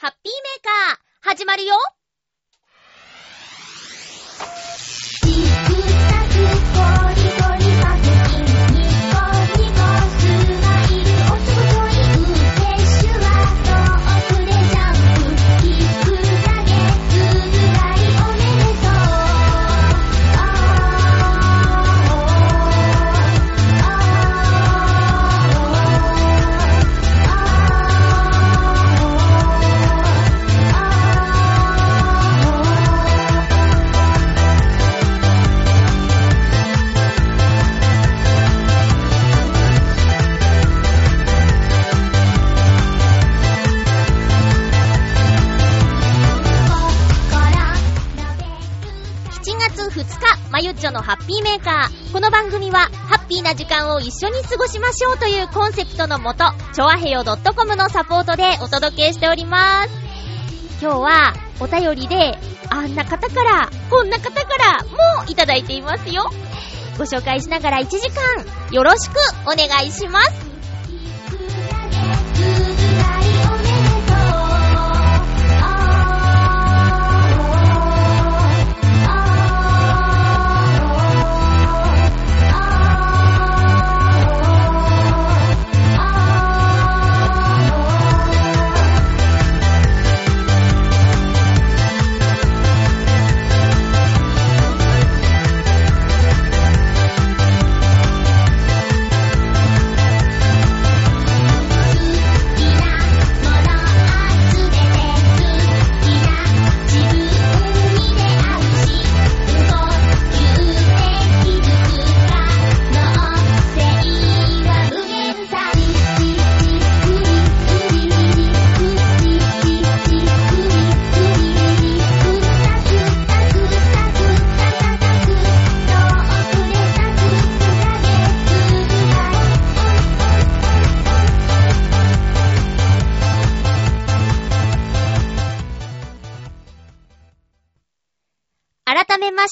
ハッピーメーカー、始まるよ。まゆっちょのハッピーメーカー。この番組は、ハッピーな時間を一緒に過ごしましょうというコンセプトのもと、ちょわへよ .com のサポートでお届けしております。今日は、お便りで、あんな方から、こんな方からもいただいていますよ。ご紹介しながら1時間、よろしくお願いします。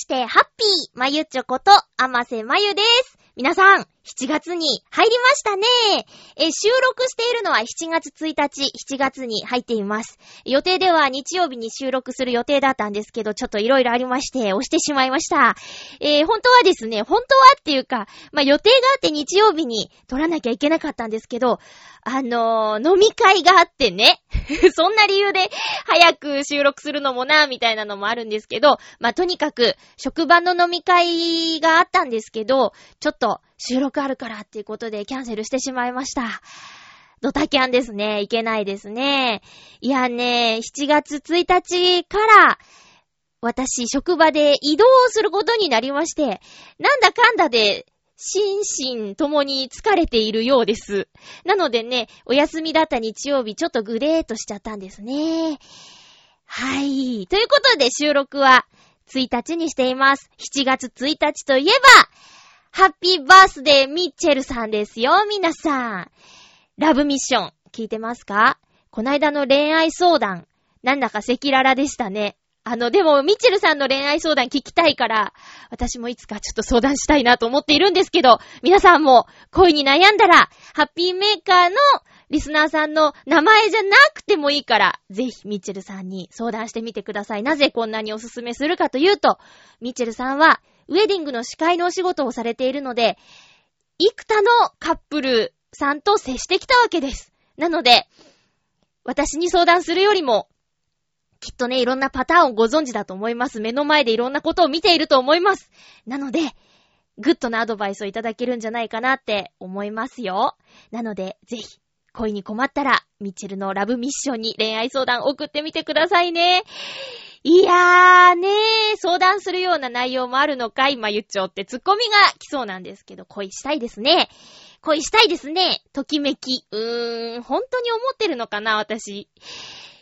して、ハッピーまゆちょこと、あませまゆです。皆さん、7月に入りましたね。え、収録しているのは7月1日、7月に入っています。予定では日曜日に収録する予定だったんですけど、ちょっといろいろありまして、押してしまいました。えー本当はですね、本当はっていうか、まあ、予定があって日曜日に撮らなきゃいけなかったんですけど、あのー飲み会があってね。そんな理由で早く収録するのもな、みたいなのもあるんですけど、まあ、とにかく、職場の飲み会があったんですけど、ちょっと収録あるからっていうことでキャンセルしてしまいました。ドタキャンですね。いけないですね。いやね、7月1日から、私、職場で移動することになりまして、なんだかんだで、心身ともに疲れているようです。なのでね、お休みだった日曜日、ちょっとグレーとしちゃったんですね。はい。ということで収録は1日にしています。7月1日といえば、ハッピーバースデーミッチェルさんですよ、皆さん。ラブミッション、聞いてますか？こないだの恋愛相談、なんだか赤裸々でしたね。あの、でも、ミッチェルさんの恋愛相談聞きたいから、私もいつかちょっと相談したいなと思っているんですけど、皆さんも恋に悩んだら、ハッピーメーカーのリスナーさんの名前じゃなくてもいいから、ぜひミッチェルさんに相談してみてください。なぜこんなにおすすめするかというと、ミッチェルさんは、ウェディングの司会のお仕事をされているので、幾多のカップルさんと接してきたわけです。なので、私に相談するよりも、きっとね、いろんなパターンをご存知だと思います。目の前でいろんなことを見ていると思います。なので、グッドなアドバイスをいただけるんじゃないかなって思いますよ。なので、ぜひ、恋に困ったら、ミチルのラブミッションに恋愛相談送ってみてくださいね。いやーねー、相談するような内容もあるのか、今言っちゃおってツッコミが来そうなんですけど、恋したいですね。恋したいですね。ときめき。うーん、本当に思ってるのかな、私。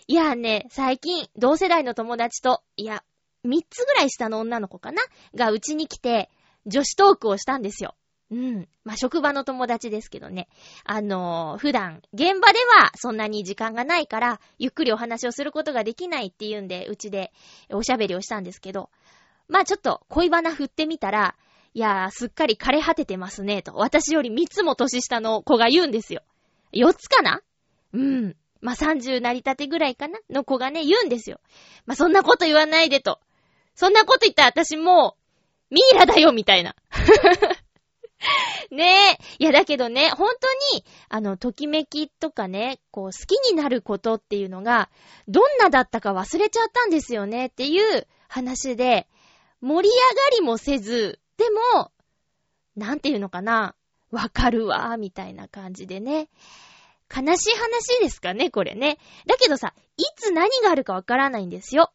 いやね、最近、同世代の友達と、いや、三つぐらい下の女の子かな？がうちに来て、女子トークをしたんですよ。うん。まあ、職場の友達ですけどね。あのー普段、現場ではそんなに時間がないから、ゆっくりお話をすることができないっていうんで、うちでおしゃべりをしたんですけど、まあ、ちょっと恋バナ振ってみたら、いやー、すっかり枯れ果ててますね、と。私より三つも年下の子が言うんですよ。四つかな？うん。まあ、30なりたてぐらいかな？の子がね、言うんですよ。まあ、そんなこと言わないでと。そんなこと言ったら私もう、ミイラだよ、みたいな。ねえ。いや、だけどね、本当に、あの、ときめきとかね、こう、好きになることっていうのが、どんなだったか忘れちゃったんですよねっていう話で、盛り上がりもせず、でも、なんていうのかな、わかるわ、みたいな感じでね。悲しい話ですかね、これね。だけどさ、いつ何があるかわからないんですよ。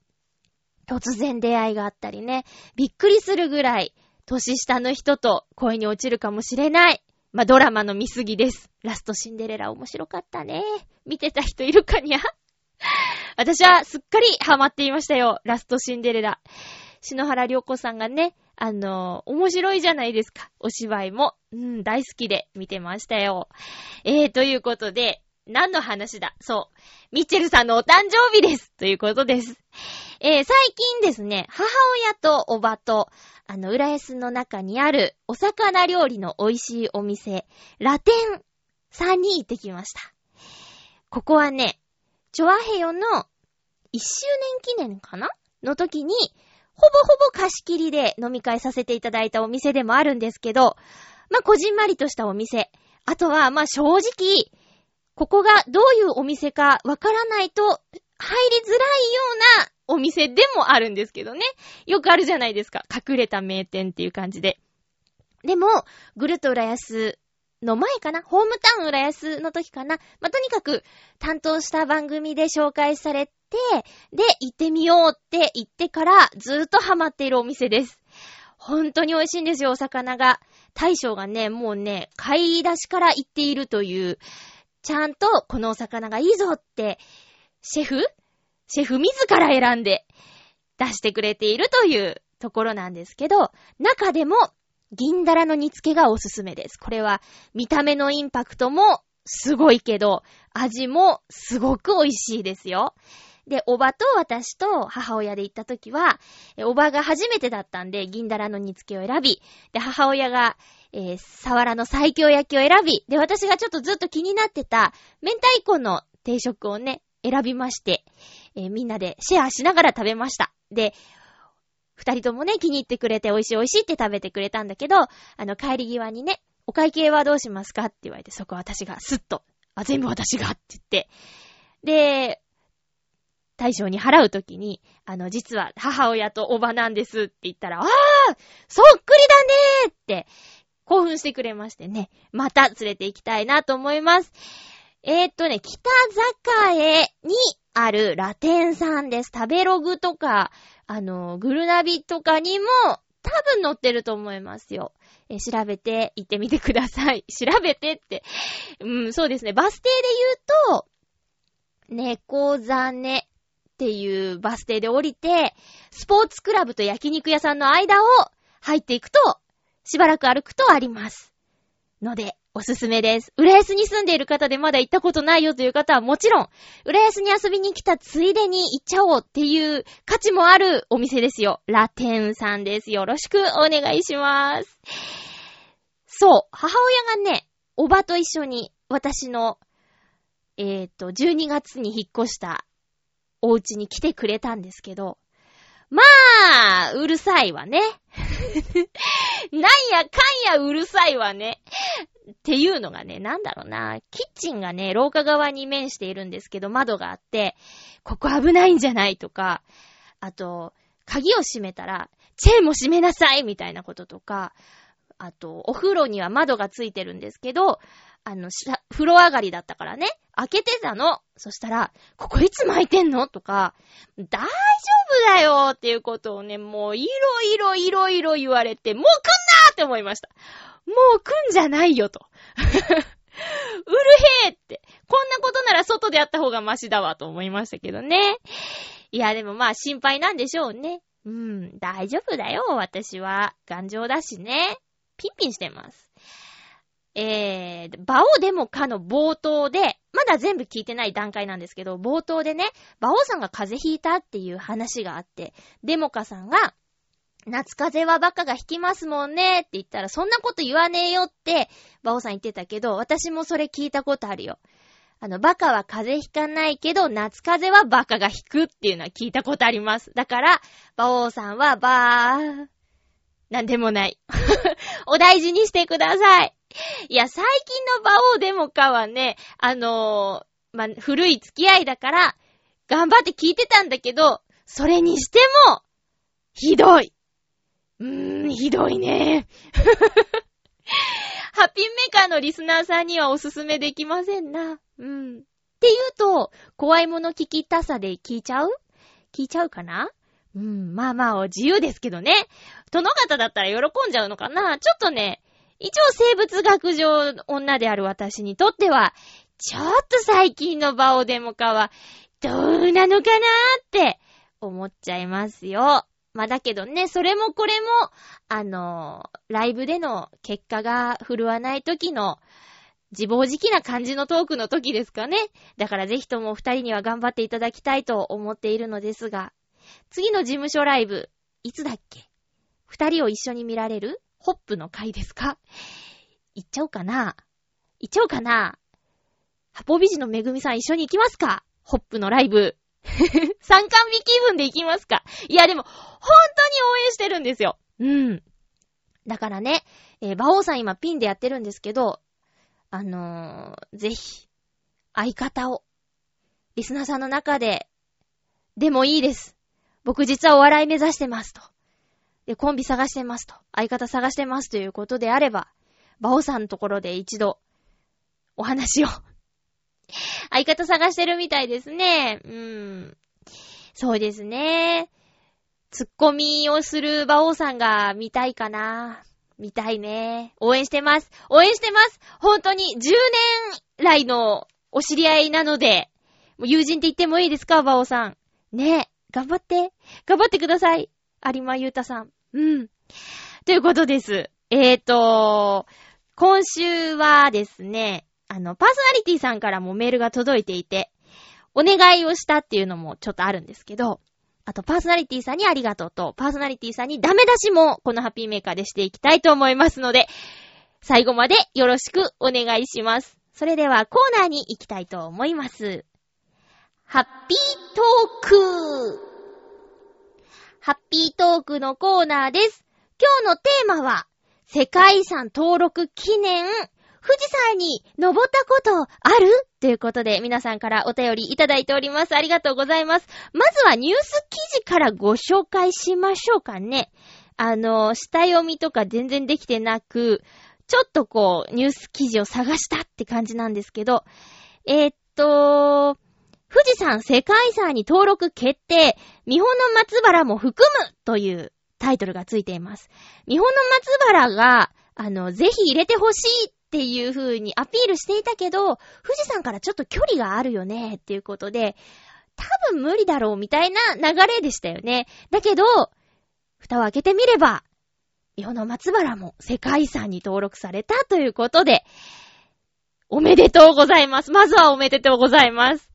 突然出会いがあったりね、びっくりするぐらい、年下の人と恋に落ちるかもしれない。まあ、ドラマの見過ぎです。ラストシンデレラ面白かったね。見てた人いるかにゃ私はすっかりハマっていましたよ。ラストシンデレラ。篠原涼子さんがね、あの、面白いじゃないですか。お芝居も。うん、大好きで見てましたよ。えー、ということで、何の話だ？そう。ミッチェルさんのお誕生日ですということです。えー、最近ですね、母親とおばと、あの、浦安の中にあるお魚料理の美味しいお店、ラテンさんに行ってきました。ここはね、チョアヘヨの1周年記念かな？の時に、ほぼほぼ貸し切りで飲み会させていただいたお店でもあるんですけど、まあ、こじんまりとしたお店。あとは、ま、正直、ここがどういうお店かわからないと入りづらいようなお店でもあるんですけどね。よくあるじゃないですか。隠れた名店っていう感じで。でも、ぐるっと浦安の前かな？ホームタウン浦安の時かな？まあ、とにかく担当した番組で紹介されて、で、行ってみようって言ってからずーっとハマっているお店です。本当に美味しいんですよ、お魚が。大将がね、もうね、買い出しから行っているという、ちゃんとこのお魚がいいぞって、シェフ？シェフ自ら選んで出してくれているというところなんですけど、中でも銀だらの煮付けがおすすめです。これは見た目のインパクトもすごいけど、味もすごく美味しいですよ。で、おばと私と母親で行った時は、おばが初めてだったんで、銀だらの煮付けを選び、で、母親が、えー、サワラの最強焼きを選び、で、私がちょっとずっと気になってた、明太子の定食をね、選びまして、えー、みんなでシェアしながら食べました。で、二人ともね、気に入ってくれて美味しい美味しいって食べてくれたんだけど、あの、帰り際にね、お会計はどうしますか？って言われて、そこ私がスッと、あ、全部私が？って言って、で、大将に払うときに、あの、実は母親とおばなんですって言ったら、ああそっくりだねーって、興奮してくれましてね、また連れて行きたいなと思います。えー、っとね、北坂へにあるラテンさんです。食べログとか、あの、グルナビとかにも多分載ってると思いますよ。え、調べて行ってみてください。調べてって。うん、そうですね。バス停で言うと、猫ザネっていうバス停で降りて、スポーツクラブと焼肉屋さんの間を入っていくと、しばらく歩くとあります。ので、おすすめです。浦安に住んでいる方でまだ行ったことないよという方はもちろん、浦安に遊びに来たついでに行っちゃおうっていう価値もあるお店ですよ。ラテンさんです。よろしくお願いします。そう、母親がね、おばと一緒に私の、えっ、ー、と、12月に引っ越したお家に来てくれたんですけど、まあ、うるさいわね。なんやかんやうるさいわね。っていうのがね、なんだろうな。キッチンがね、廊下側に面しているんですけど、窓があって、ここ危ないんじゃないとか、あと、鍵を閉めたら、チェーンも閉めなさいみたいなこととか、あと、お風呂には窓がついてるんですけど、あの、風呂上がりだったからね、開けてたの。そしたら、ここいつ巻いてんのとか、大丈夫だよっていうことをね、もういろいろいろいろ言われて、もうって思いました。もう来んじゃないよと。うるへーって。こんなことなら外でやった方がマシだわと思いましたけどね。いや、でもまあ心配なんでしょうね。うん、大丈夫だよ、私は。頑丈だしね。ピンピンしてます。えー、バオデモカの冒頭で、まだ全部聞いてない段階なんですけど、冒頭でね、バオさんが風邪ひいたっていう話があって、デモカさんが、夏風邪はバカが引きますもんねって言ったら、そんなこと言わねえよって、バオさん言ってたけど、私もそれ聞いたことあるよ。あの、バカは風邪ひかないけど、夏風邪はバカがひくっていうのは聞いたことあります。だから、馬王さんはばー、なんでもない。お大事にしてください。いや、最近の馬王デモカはね、あのー、ま古い付き合いだから、頑張って聞いてたんだけど、それにしても、ひどい。うーん、ひどいね。ハッピーメーカーのリスナーさんにはおすすめできませんな。うん。って言うと、怖いもの聞きたさで聞いちゃう？聞いちゃうかな？うん、まあまあ、自由ですけどね。殿方だったら喜んじゃうのかな？ちょっとね、一応生物学上女である私にとっては、ちょっと最近のバオデモカは、どうなのかなーって思っちゃいますよ。まあだけどね、それもこれも、あの、ライブでの結果が振るわない時の、自暴自棄な感じのトークの時ですかね。だからぜひとも二人には頑張っていただきたいと思っているのですが、次の事務所ライブ、いつだっけ？二人を一緒に見られる？ホップの回ですか？行っちゃおうかな。行っちゃおうかな。ハポビジのめぐみさん一緒に行きますか？ホップのライブ。参観日気分で行きますかいやでも、本当に応援してるんですよ。うん。だからね、えー、馬王さん今ピンでやってるんですけど、あのー、ぜひ、相方を、リスナーさんの中で、でもいいです。僕実はお笑い目指してますと。で、コンビ探してますと。相方探してますということであれば、馬王さんのところで一度、お話を相方探してるみたいですね。うん。そうですね。ツッコミをする馬王さんが見たいかな。見たいね。応援してます。応援してます。本当に10年来のお知り合いなので、友人って言ってもいいですか、馬王さん。ね頑張って。頑張ってください。有馬優太さん。うん。ということです。えーと、今週はですね、あの、パーソナリティさんからもメールが届いていて、お願いをしたっていうのもちょっとあるんですけど、あとパーソナリティさんにありがとうと、パーソナリティさんにダメ出しもこのハッピーメーカーでしていきたいと思いますので、最後までよろしくお願いします。それではコーナーに行きたいと思います。ハッピートークハッピートークのコーナーです。今日のテーマは、世界遺産登録記念富士山に登ったことある？ということで、皆さんからお便りいただいております。ありがとうございます。まずはニュース記事からご紹介しましょうかね。あの、下読みとか全然できてなく、ちょっとこう、ニュース記事を探したって感じなんですけど、えー、っと、富士山世界遺産に登録決定、見本の松原も含むというタイトルがついています。見本の松原が、あの、ぜひ入れてほしいっていう風にアピールしていたけど、富士山からちょっと距離があるよねっていうことで、多分無理だろうみたいな流れでしたよね。だけど、蓋を開けてみれば、世の松原も世界遺産に登録されたということで、おめでとうございます。まずはおめでとうございます。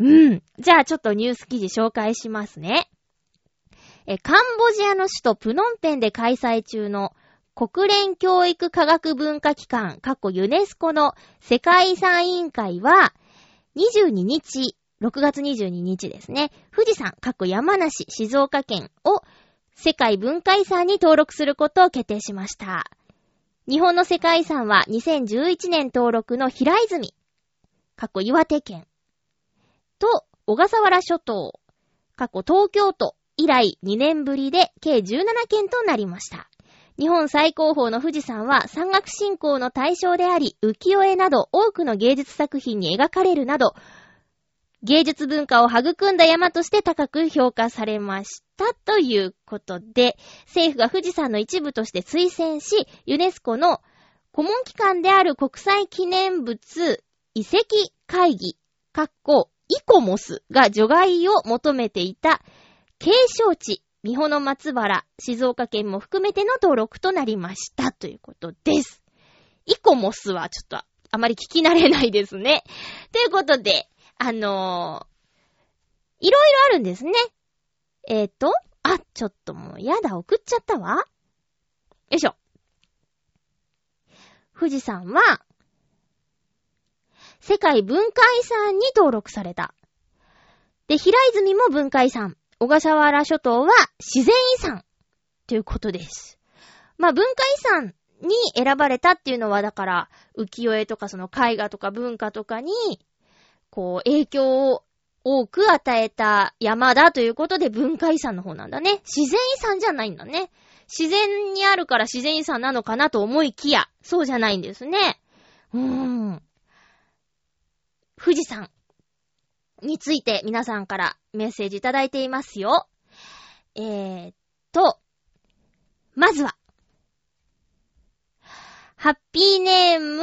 うん。じゃあちょっとニュース記事紹介しますね。え、カンボジアの首都プノンペンで開催中の国連教育科学文化機関、過去ユネスコの世界遺産委員会は、22日、6月22日ですね、富士山、過去山梨、静岡県を世界文化遺産に登録することを決定しました。日本の世界遺産は2011年登録の平泉、過去岩手県と小笠原諸島、過去東京都以来2年ぶりで計17件となりました。日本最高峰の富士山は山岳信仰の対象であり、浮世絵など多くの芸術作品に描かれるなど、芸術文化を育んだ山として高く評価されましたということで、政府が富士山の一部として推薦し、ユネスコの顧問機関である国際記念物遺跡会議、括弧イコモスが除外を求めていた継承地美穂の松原、静岡県も含めての登録となりました。ということです。イコモスはちょっとあまり聞き慣れないですね。ということで、あのー、いろいろあるんですね。えっ、ー、と、あ、ちょっともうやだ、送っちゃったわ。よいしょ。富士山は、世界文化遺産に登録された。で、平泉も文化遺産。小笠原諸島は自然遺産。ということです。まあ、文化遺産に選ばれたっていうのは、だから、浮世絵とかその絵画とか文化とかに、こう、影響を多く与えた山だということで文化遺産の方なんだね。自然遺産じゃないんだね。自然にあるから自然遺産なのかなと思いきや、そうじゃないんですね。うーん。富士山について皆さんからメッセージいただいていますよ。えーっと、まずは、ハッピーネーム、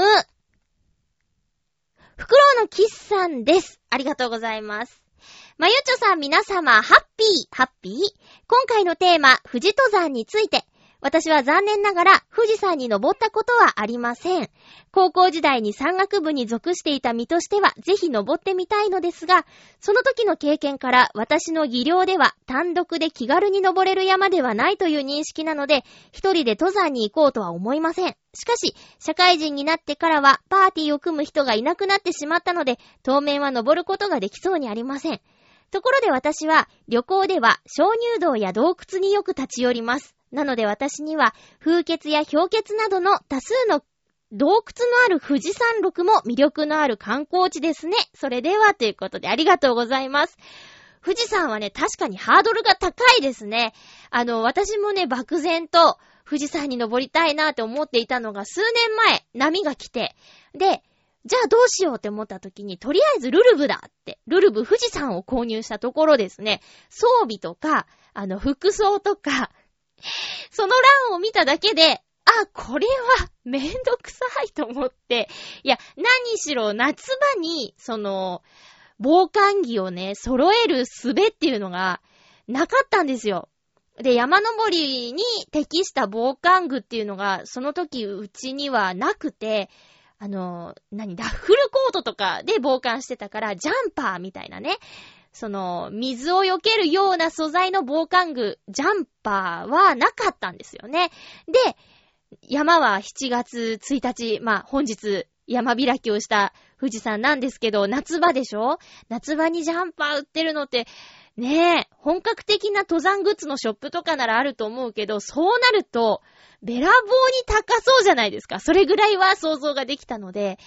フクロウのキスさんです。ありがとうございます。まゆちょさん皆様、ハッピー、ハッピー今回のテーマ、富士登山について、私は残念ながら富士山に登ったことはありません。高校時代に山岳部に属していた身としてはぜひ登ってみたいのですが、その時の経験から私の技量では単独で気軽に登れる山ではないという認識なので、一人で登山に行こうとは思いません。しかし、社会人になってからはパーティーを組む人がいなくなってしまったので、当面は登ることができそうにありません。ところで私は旅行では鍾乳洞や洞窟によく立ち寄ります。なので私には風穴や氷結などの多数の洞窟のある富士山麓も魅力のある観光地ですね。それではということでありがとうございます。富士山はね、確かにハードルが高いですね。あの、私もね、漠然と富士山に登りたいなって思っていたのが数年前、波が来て、で、じゃあどうしようって思った時に、とりあえずルルブだって、ルルブ富士山を購入したところですね、装備とか、あの、服装とか、その欄を見ただけで、あ、これはめんどくさいと思って、いや、何しろ夏場に、その、防寒着をね、揃える術っていうのがなかったんですよ。で、山登りに適した防寒具っていうのが、その時うちにはなくて、あの、何、ダッフルコートとかで防寒してたから、ジャンパーみたいなね、その、水を避けるような素材の防寒具、ジャンパーはなかったんですよね。で、山は7月1日、まあ本日山開きをした富士山なんですけど、夏場でしょ？夏場にジャンパー売ってるのって、ねえ、本格的な登山グッズのショップとかならあると思うけど、そうなると、べらぼうに高そうじゃないですか。それぐらいは想像ができたので、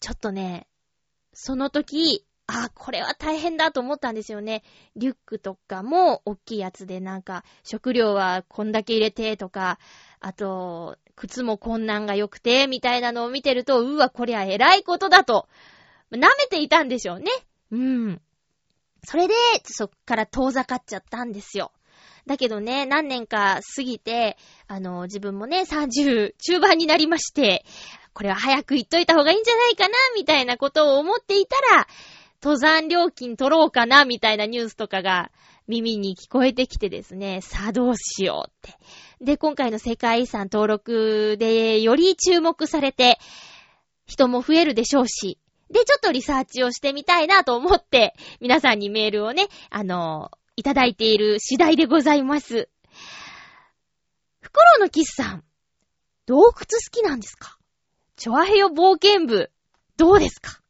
ちょっとね、その時、あ、これは大変だと思ったんですよね。リュックとかも大きいやつでなんか、食料はこんだけ入れてとか、あと、靴も困難が良くて、みたいなのを見てると、うわ、こりゃ偉いことだと、舐めていたんでしょうね。うん。それで、そっから遠ざかっちゃったんですよ。だけどね、何年か過ぎて、あの、自分もね、30中盤になりまして、これは早く言っといた方がいいんじゃないかな、みたいなことを思っていたら、登山料金取ろうかな、みたいなニュースとかが耳に聞こえてきてですね、さあどうしようって。で、今回の世界遺産登録でより注目されて、人も増えるでしょうし、で、ちょっとリサーチをしてみたいなと思って、皆さんにメールをね、あの、いただいている次第でございます。フクロウのキスさん、洞窟好きなんですか？チョアヘヨ冒険部、どうですか？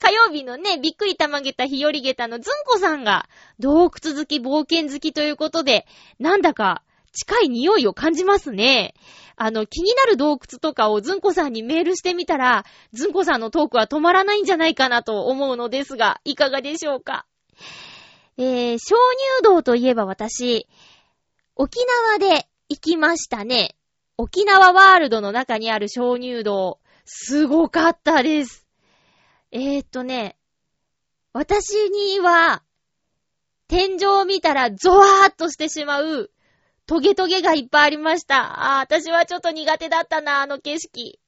火曜日のね、びっくりたまげた日和げたのずんこさんが、洞窟好き、冒険好きということで、なんだか、近い匂いを感じますね。あの、気になる洞窟とかをずんこさんにメールしてみたら、ずんこさんのトークは止まらないんじゃないかなと思うのですが、いかがでしょうか。えー、鍾乳洞といえば私、沖縄で行きましたね。沖縄ワールドの中にある鍾乳洞、すごかったです。えー、っとね、私には、天井を見たらゾワーっとしてしまう、トゲトゲがいっぱいありました。あ私はちょっと苦手だったな、あの景色。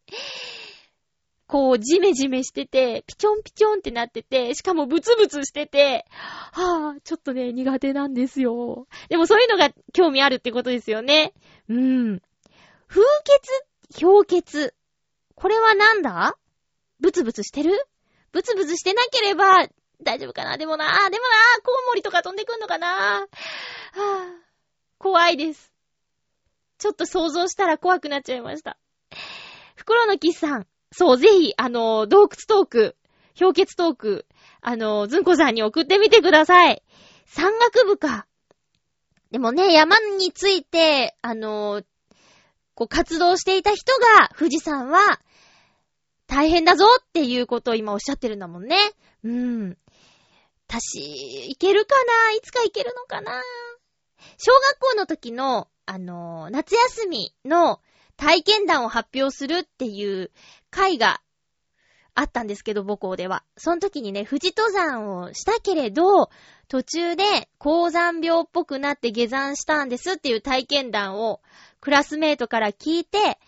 こう、ジメジメしてて、ピチョンピチョンってなってて、しかもブツブツしてて、はぁ、ちょっとね、苦手なんですよ。でもそういうのが興味あるってことですよね。うん。風血、氷結。これはなんだ？ブツブツしてる？ブツブツしてなければ、大丈夫かな？でもな、でもな、コウモリとか飛んでくんのかな？はぁ、怖いです。ちょっと想像したら怖くなっちゃいました。袋のキスさん、そう、ぜひ、あの、洞窟トーク、氷結トーク、あの、ずんこさんに送ってみてください。山岳部か。でもね、山について、あの、こう活動していた人が、富士山は、大変だぞっていうことを今おっしゃってるんだもんね。うん。私、行けるかな？いつか行けるのかな？小学校の時の、あの、夏休みの体験談を発表するっていう会があったんですけど、母校では。その時にね、富士登山をしたけれど、途中で高山病っぽくなって下山したんですっていう体験談をクラスメートから聞いて、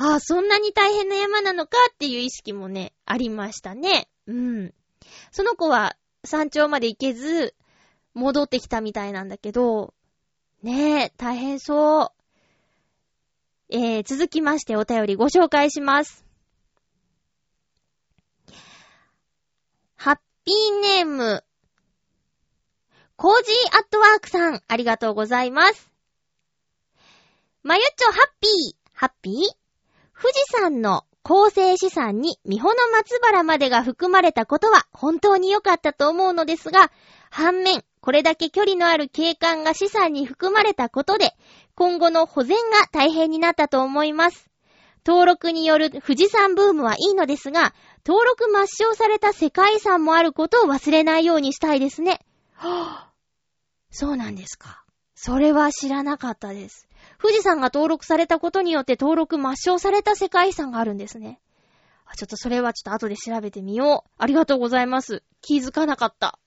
ああ、そんなに大変な山なのかっていう意識もね、ありましたね。うん。その子は山頂まで行けず、戻ってきたみたいなんだけど、ねえ、大変そう。えー、続きましてお便りご紹介します。ハッピーネーム、コージーアットワークさん、ありがとうございます。まゆっちょハッピー、ハッピー？富士山の構成資産に三保の松原までが含まれたことは本当に良かったと思うのですが、反面、これだけ距離のある景観が資産に含まれたことで、今後の保全が大変になったと思います。登録による富士山ブームはいいのですが、登録抹消された世界遺産もあることを忘れないようにしたいですね。はぁ、そうなんですか。それは知らなかったです。富士山が登録されたことによって登録抹消された世界遺産があるんですね。ちょっとそれはちょっと後で調べてみよう。ありがとうございます。気づかなかった。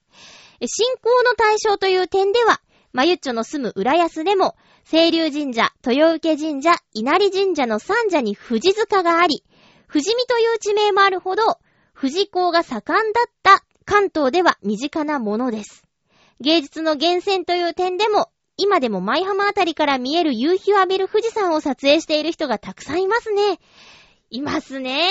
信仰の対象という点では、まゆっちょの住む浦安でも、清流神社、豊受神社、稲荷神社の三社に富士塚があり、富士見という地名もあるほど、富士港が盛んだった関東では身近なものです。芸術の源泉という点でも、今でも舞浜あたりから見える夕日を浴びる富士山を撮影している人がたくさんいますね。いますね。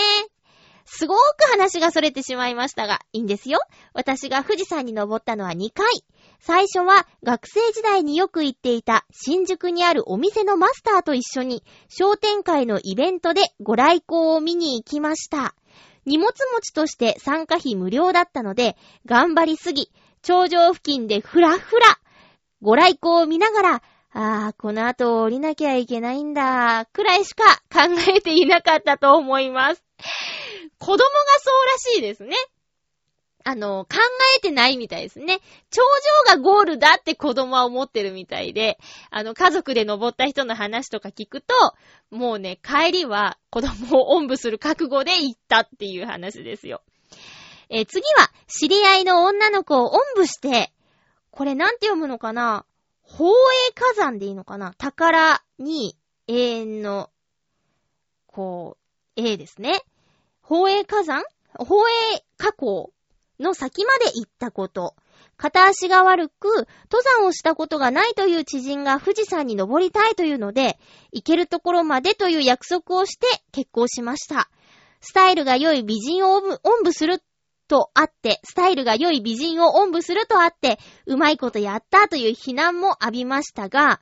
すごーく話が逸れてしまいましたが、いいんですよ。私が富士山に登ったのは2回。最初は学生時代によく行っていた新宿にあるお店のマスターと一緒に商店会のイベントでご来光を見に行きました。荷物持ちとして参加費無料だったので、頑張りすぎ、頂上付近でふらふら、ご来光を見ながら、ああ、この後降りなきゃいけないんだ、くらいしか考えていなかったと思います。子供がそうらしいですね。あの、考えてないみたいですね。頂上がゴールだって子供は思ってるみたいで、あの、家族で登った人の話とか聞くと、もうね、帰りは子供をおんぶする覚悟で行ったっていう話ですよ。え、次は、知り合いの女の子をおんぶして、これなんて読むのかな？宝永火山でいいのかな？宝に永遠の、こう、A ですね。宝永火山？宝永火口の先まで行ったこと。片足が悪く、登山をしたことがないという知人が富士山に登りたいというので、行けるところまでという約束をして結婚しました。スタイルが良い美人をおんぶするとあって、スタイルが良い美人をおんぶするとあって、うまいことやったという非難も浴びましたが、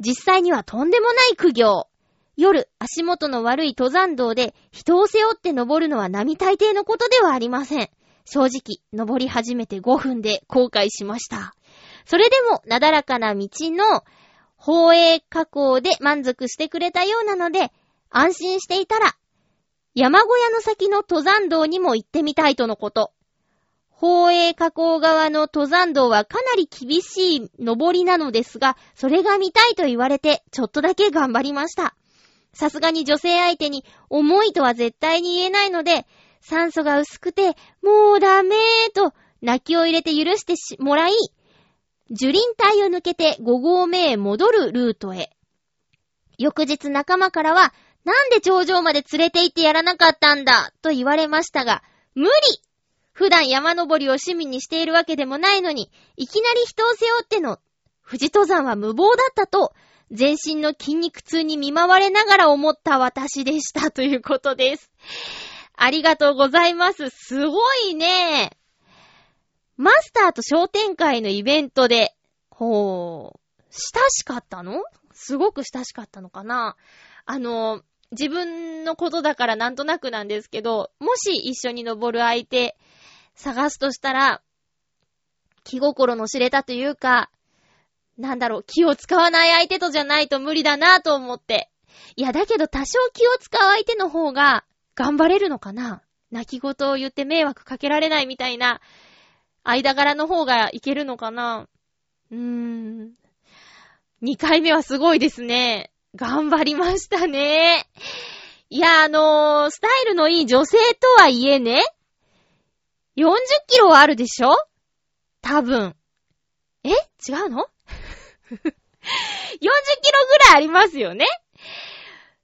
実際にはとんでもない苦行。夜、足元の悪い登山道で人を背負って登るのは並大抵のことではありません。正直、登り始めて5分で後悔しました。それでも、なだらかな道の、放映加工で満足してくれたようなので、安心していたら、山小屋の先の登山道にも行ってみたいとのこと。放映加工側の登山道はかなり厳しい登りなのですが、それが見たいと言われて、ちょっとだけ頑張りました。さすがに女性相手に重いとは絶対に言えないので、酸素が薄くて、もうダメーと泣きを入れて許してもらい、樹林帯を抜けて5合目へ戻るルートへ。翌日仲間からは、なんで頂上まで連れて行ってやらなかったんだ？と言われましたが、無理普段山登りを趣味にしているわけでもないのに、いきなり人を背負っての富士登山は無謀だったと、全身の筋肉痛に見舞われながら思った私でしたということです。ありがとうございます。すごいね。マスターと商店会のイベントで、ほう、親しかったの？すごく親しかったのかな？あの、自分のことだからなんとなくなんですけど、もし一緒に登る相手探すとしたら、気心の知れたというか、なんだろう、気を使わない相手とじゃないと無理だなと思って。いや、だけど多少気を使う相手の方が頑張れるのかな泣き言を言って迷惑かけられないみたいな間柄の方がいけるのかなうーん。2回目はすごいですね。頑張りましたね。いや、あのー、スタイルのいい女性とはいえね、40キロはあるでしょ？多分。え？違うの ?40 キロぐらいありますよね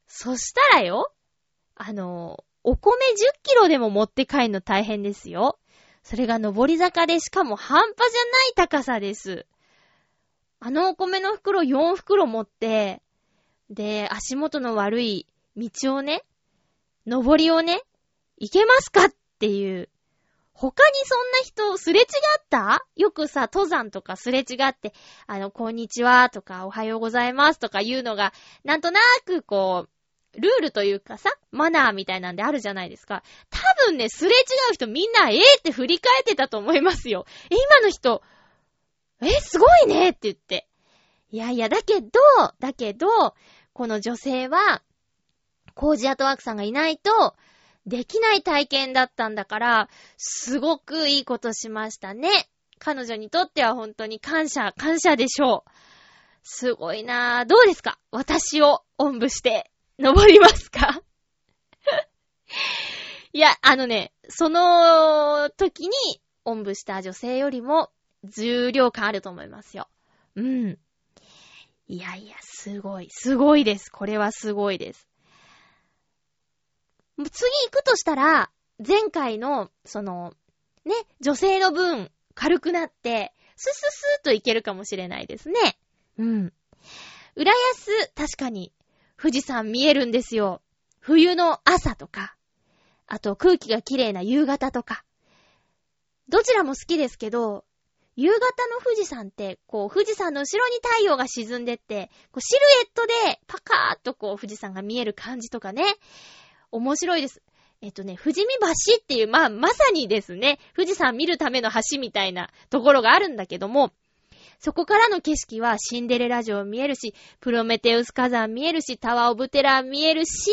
そしたらよ、あの、お米10キロでも持って帰るの大変ですよ。それが上り坂でしかも半端じゃない高さです。あのお米の袋4袋持って、で、足元の悪い道をね、上りをね、行けますかっていう。他にそんな人すれ違った？よくさ、登山とかすれ違って、あの、こんにちはとか、おはようございますとか言うのが、なんとなくこう、ルールというかさ、マナーみたいなんであるじゃないですか。多分ね、すれ違う人みんなええって振り返ってたと思いますよ。え、今の人、え、すごいねって言って。いやいや、だけど、だけど、この女性は、コージアトワークさんがいないと、できない体験だったんだから、すごくいいことしましたね。彼女にとっては本当に感謝、感謝でしょう。すごいなぁ。どうですか？私をおんぶして、登りますか？いや、あのね、その時におんぶした女性よりも重量感あると思いますよ。うん。いやいや、すごい。すごいです。これはすごいです。次行くとしたら、前回の、その、ね、女性の分、軽くなって、スススーといけるかもしれないですね。うん。浦安、確かに、富士山見えるんですよ。冬の朝とか、あと空気が綺麗な夕方とか。どちらも好きですけど、夕方の富士山って、こう、富士山の後ろに太陽が沈んでって、こうシルエットでパカーっとこう、富士山が見える感じとかね。面白いです。えっとね、富士見橋っていう、まあ、まさにですね、富士山見るための橋みたいなところがあるんだけども、そこからの景色はシンデレラ城見えるし、プロメテウス火山見えるし、タワーオブテラー見えるし、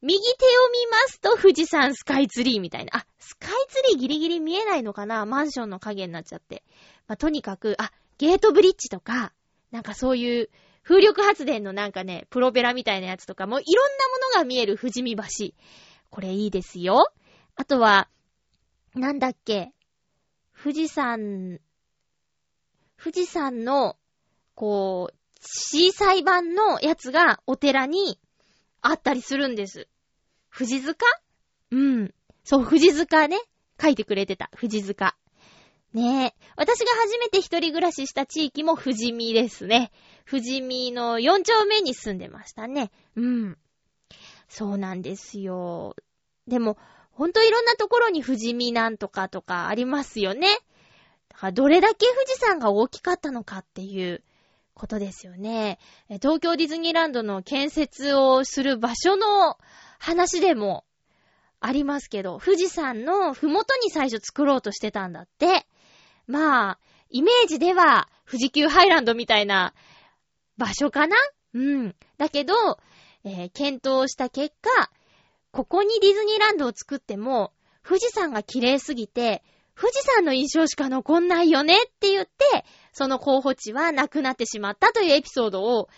右手を見ますと富士山スカイツリーみたいな。あ、スカイツリーギリギリ見えないのかな？マンションの影になっちゃって。まあ、とにかく、あ、ゲートブリッジとか、なんかそういう風力発電のなんかね、プロペラみたいなやつとかもいろんなものが見える富士見橋。これいいですよ。あとは、なんだっけ、富士山、富士山の、こう、小さい版のやつがお寺にあったりするんです。富士塚？うん。そう、富士塚ね。書いてくれてた。富士塚。ねえ。私が初めて一人暮らしした地域も富士見ですね。富士見の4丁目に住んでましたね。うん。そうなんですよ。でも、ほんといろんなところに富士見なんとかとかありますよね。だからどれだけ富士山が大きかったのかっていうことですよね。東京ディズニーランドの建設をする場所の話でもありますけど、富士山のふもとに最初作ろうとしてたんだって。まあ、イメージでは富士急ハイランドみたいな場所かな？うん。だけど、えー、検討した結果、ここにディズニーランドを作っても、富士山が綺麗すぎて、富士山の印象しか残んないよねって言って、その候補地はなくなってしまったというエピソードを、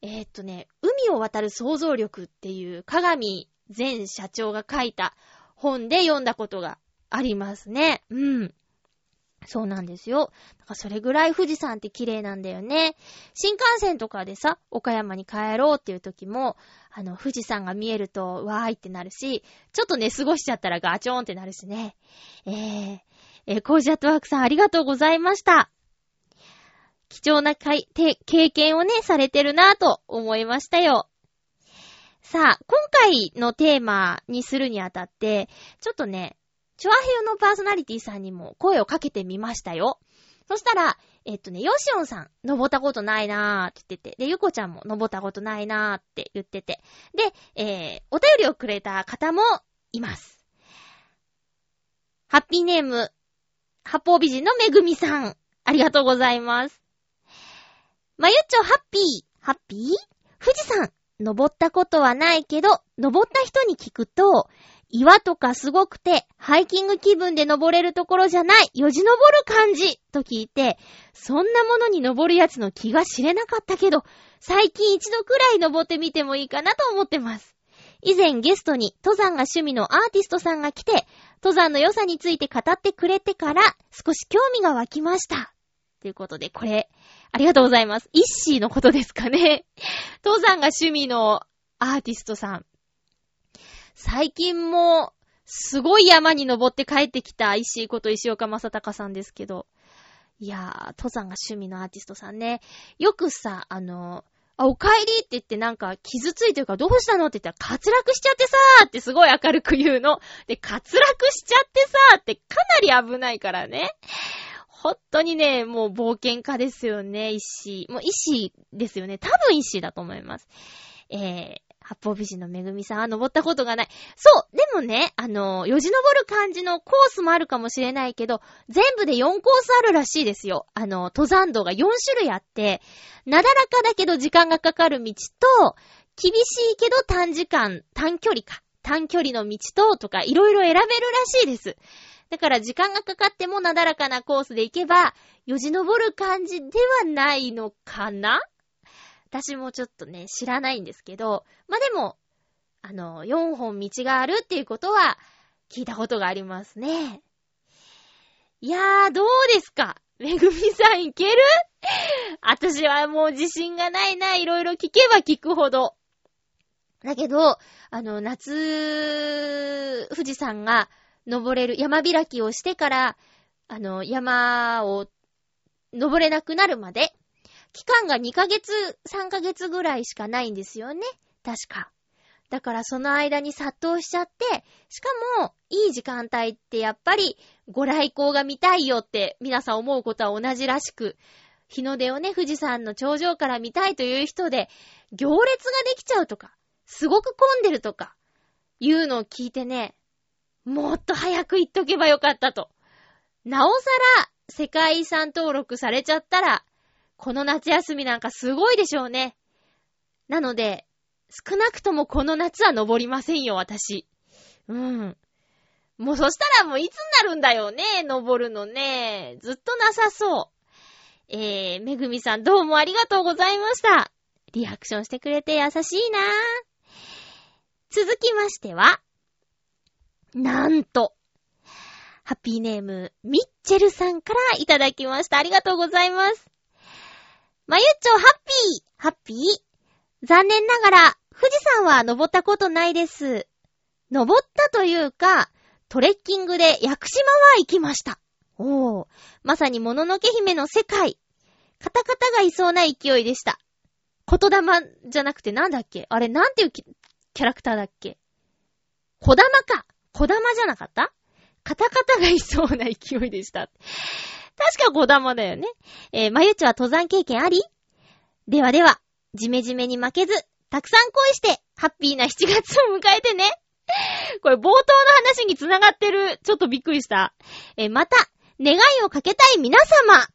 えー、っとね、海を渡る想像力っていう鏡前社長が書いた本で読んだことがありますね。うん。そうなんですよ。だからそれぐらい富士山って綺麗なんだよね。新幹線とかでさ、岡山に帰ろうっていう時も、あの、富士山が見えると、わーいってなるし、ちょっと寝過ごしちゃったらガチョーンってなるしね。えー、えー、コージアットワークさんありがとうございました。貴重な経験をね、されてるなぁと思いましたよ。さあ、今回のテーマにするにあたって、ちょっとね、チョアヘヨのパーソナリティさんにも声をかけてみましたよ。そしたら、えっとね、ヨシオンさん、登ったことないなーって言ってて、で、ゆこちゃんも登ったことないなーって言ってて、で、えー、お便りをくれた方もいます。ハッピーネーム、八方美人のめぐみさん、ありがとうございます。まゆっちょハッピー、ハッピー？富士山、登ったことはないけど、登った人に聞くと、岩とかすごくて、ハイキング気分で登れるところじゃない、よじ登る感じと聞いて、そんなものに登るやつの気が知れなかったけど、最近一度くらい登ってみてもいいかなと思ってます。以前ゲストに登山が趣味のアーティストさんが来て、登山の良さについて語ってくれてから少し興味が湧きました。ということで、これ、ありがとうございます。イッシーのことですかね。登山が趣味のアーティストさん。最近も、すごい山に登って帰ってきた石井こと石岡正隆さんですけど。いやー、登山が趣味のアーティストさんね。よくさ、あの、あ、お帰りって言ってなんか傷ついてるからどうしたのって言ったら滑落しちゃってさーってすごい明るく言うの。で、滑落しちゃってさーってかなり危ないからね。本当にね、もう冒険家ですよね、石。もう石ですよね。多分石だと思います。えー、八方美人のめぐみさんは登ったことがない。そう、でもね、あの、よじ登る感じのコースもあるかもしれないけど、全部で4コースあるらしいですよ。あの、登山道が4種類あって、なだらかだけど時間がかかる道と、厳しいけど短時間、短距離か。短距離の道と、とか、いろいろ選べるらしいです。だから時間がかかってもなだらかなコースで行けば、よじ登る感じではないのかな？私もちょっとね、知らないんですけど、まあ、でも、あの、4本道があるっていうことは、聞いたことがありますね。いやー、どうですか？めぐみさんいける？私はもう自信がないな、いろいろ聞けば聞くほど。だけど、あの、夏、富士山が登れる、山開きをしてから、あの、山を登れなくなるまで、期間が2ヶ月、3ヶ月ぐらいしかないんですよね。確か。だからその間に殺到しちゃって、しかも、いい時間帯ってやっぱり、ご来光が見たいよって皆さん思うことは同じらしく、日の出をね、富士山の頂上から見たいという人で、行列ができちゃうとか、すごく混んでるとか、いうのを聞いてね、もっと早く行っとけばよかったと。なおさら、世界遺産登録されちゃったら、この夏休みなんかすごいでしょうね。なので、少なくともこの夏は登りませんよ、私。うん。もうそしたらもういつになるんだよね、登るのね。ずっとなさそう。えー、めぐみさんどうもありがとうございました。リアクションしてくれて優しいなぁ続きましては、なんと、ハッピーネーム、ミッチェルさんからいただきました。ありがとうございます。まゆっちょ、ハッピーハッピー？残念ながら、富士山は登ったことないです。登ったというか、トレッキングで屋久島は行きました。おー、まさにもののけ姫の世界。カタカタがいそうな勢いでした。言霊じゃなくてなんだっけ？あれなんていうキャラクターだっけ？小玉か。小玉じゃなかった？カタカタがいそうな勢いでした。確か小玉だよね。えー、まゆちは登山経験あり？ではでは、じめじめに負けず、たくさん恋して、ハッピーな7月を迎えてね。これ冒頭の話に繋がってる。ちょっとびっくりした。えー、また、願いをかけたい皆様。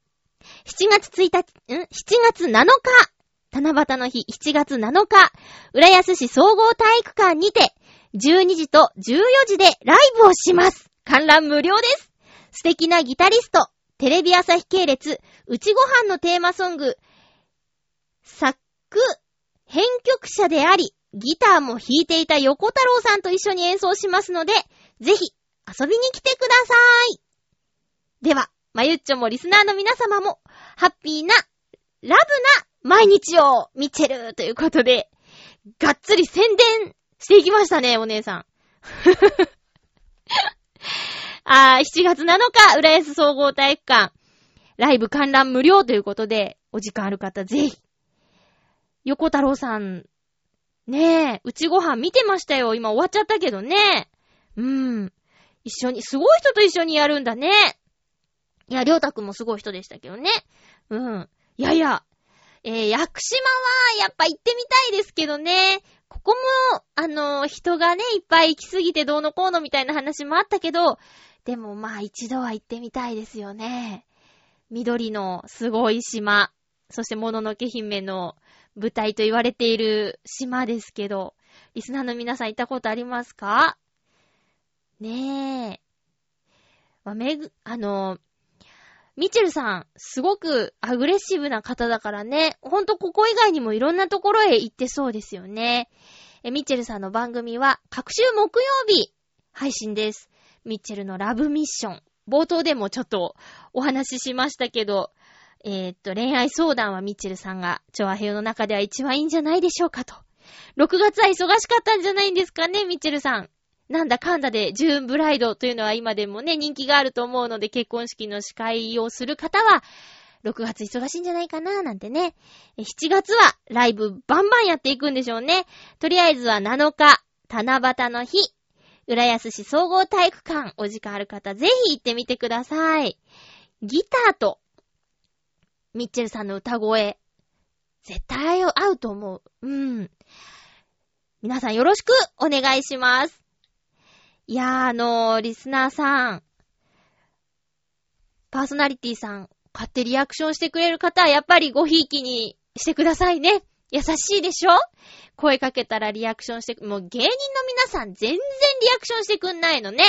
7月1日、ん ?7 月7日。七夕の日7月7日、浦安市総合体育館にて、12時と14時でライブをします。観覧無料です。素敵なギタリスト、テレビ朝日系列、うちご飯のテーマソング、作、編曲者であり、ギターも弾いていた横太郎さんと一緒に演奏しますので、ぜひ遊びに来てくださーい。では、まゆっちょもリスナーの皆様も、ハッピーな、ラブな毎日を見てるということで、がっつり宣伝していきましたね、お姉さん。あー、7月7日、浦安総合体育館、ライブ観覧無料ということで、お時間ある方ぜひ。横太郎さん、ねえ、うちご飯見てましたよ。今終わっちゃったけどね。うん。一緒に、すごい人と一緒にやるんだね。いや、りょうたくんもすごい人でしたけどね。うん。いやいや、えー、屋久島はやっぱ行ってみたいですけどね。ここも、あのー、人がね、いっぱい行きすぎてどうのこうのみたいな話もあったけど、でもまあ一度は行ってみたいですよね。緑のすごい島、そしてもののけ姫の舞台と言われている島ですけど、リスナーの皆さん行ったことありますか？ねえ。まあ、めぐ、あの、ミチェルさん、すごくアグレッシブな方だからね、ほんとここ以外にもいろんなところへ行ってそうですよね。え、ミチェルさんの番組は、各週木曜日、配信です。ミッチェルのラブミッション。冒頭でもちょっとお話ししましたけど、えー、っと、恋愛相談はミッチェルさんが、調和平の中では一番いいんじゃないでしょうかと。6月は忙しかったんじゃないんですかね、ミッチェルさん。なんだかんだで、ジューンブライドというのは今でもね、人気があると思うので、結婚式の司会をする方は、6月忙しいんじゃないかななんてね。7月はライブバンバンやっていくんでしょうね。とりあえずは7日、七夕の日、浦安市総合体育館、お時間ある方、ぜひ行ってみてください。ギターと、ミッチェルさんの歌声、絶対合うと思う。うん。皆さんよろしくお願いします。いやー、あのー、リスナーさん、パーソナリティさん、買ってリアクションしてくれる方は、やっぱりごひいきにしてくださいね。優しいでしょ？声かけたらリアクションして、もう芸人の皆さん全然リアクションしてくんないのね。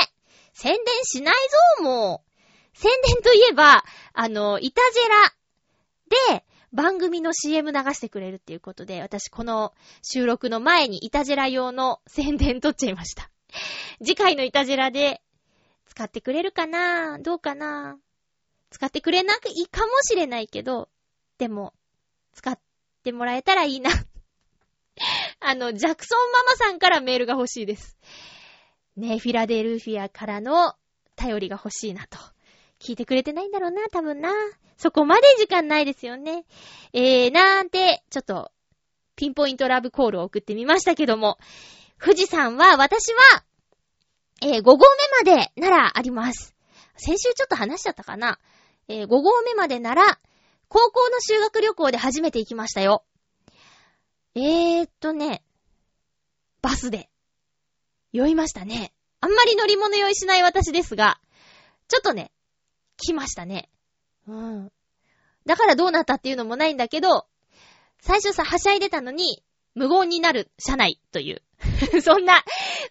宣伝しないぞ、もう。宣伝といえば、あの、イタジェラで番組の CM 流してくれるっていうことで、私この収録の前にイタジェラ用の宣伝撮っちゃいました。次回のイタジェラで使ってくれるかな？どうかな？使ってくれなくいいかもしれないけど、でも、使ってってもらえたらいいな あの、ジャクソンママさんからメールが欲しいです。ねフィラデルフィアからの頼りが欲しいなと。聞いてくれてないんだろうな、多分な。そこまで時間ないですよね。えー、なんて、ちょっと、ピンポイントラブコールを送ってみましたけども、富士山は、私は、えー、5合目までならあります。先週ちょっと話しちゃったかな。えー、5合目までなら、高校の修学旅行で初めて行きましたよ。えーっとね、バスで、酔いましたね。あんまり乗り物酔いしない私ですが、ちょっとね、来ましたね。うん。だからどうなったっていうのもないんだけど、最初さ、はしゃいでたのに、無言になる車内という。そんな、